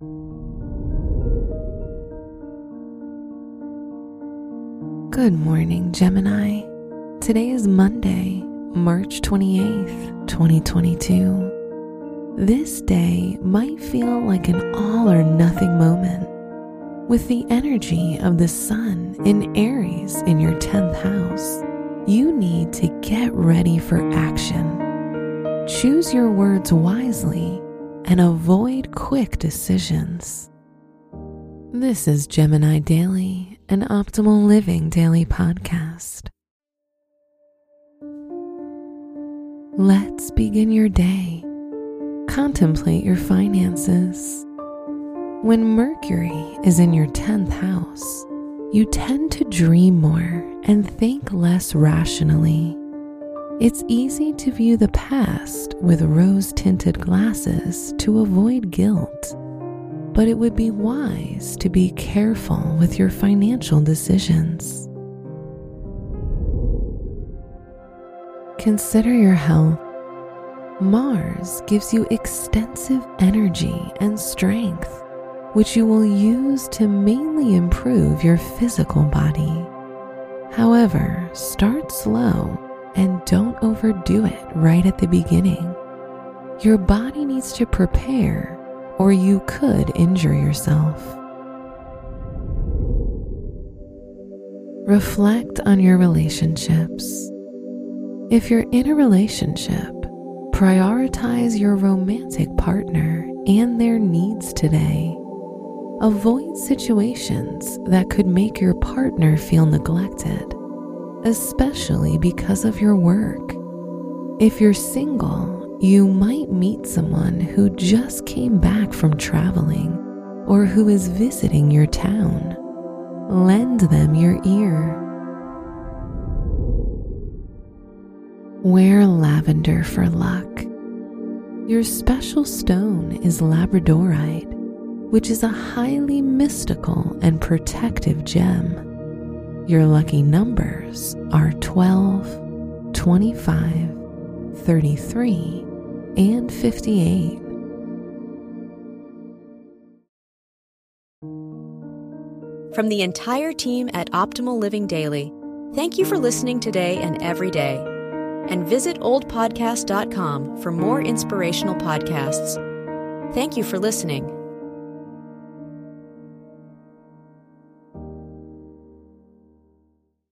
Good morning, Gemini. Today is Monday, March 28th, 2022. This day might feel like an all or nothing moment. With the energy of the sun in Aries in your 10th house, you need to get ready for action. Choose your words wisely and avoid quick decisions. This is Gemini Daily an optimal living daily podcast. Let's begin your day. Contemplate your finances. When Mercury is in your 10th house, you tend to dream more and think less rationally. It's easy to view the past with rose tinted glasses to avoid guilt but it would be wise to be careful with your financial decisions. Consider your health. Mars gives you extensive energy and strength, which you will use to mainly improve your physical body. However, start slow and don't overdo it right at the beginning. Your body needs to prepare or you could injure yourself. Reflect on your relationships. If you're in a relationship, prioritize your romantic partner and their needs today. Avoid situations that could make your partner feel neglected, especially because of your work. If you're single, you might meet someone who just came back from traveling or who is visiting your town. Lend them your ear. Wear lavender for luck. Your special stone is labradorite, which is a highly mystical and protective gem. Your lucky numbers are 12, 25, 33, and 58. From the entire team at Optimal Living Daily, thank you for listening today and every day. And visit oldpodcast.com for more inspirational podcasts. Thank you for listening.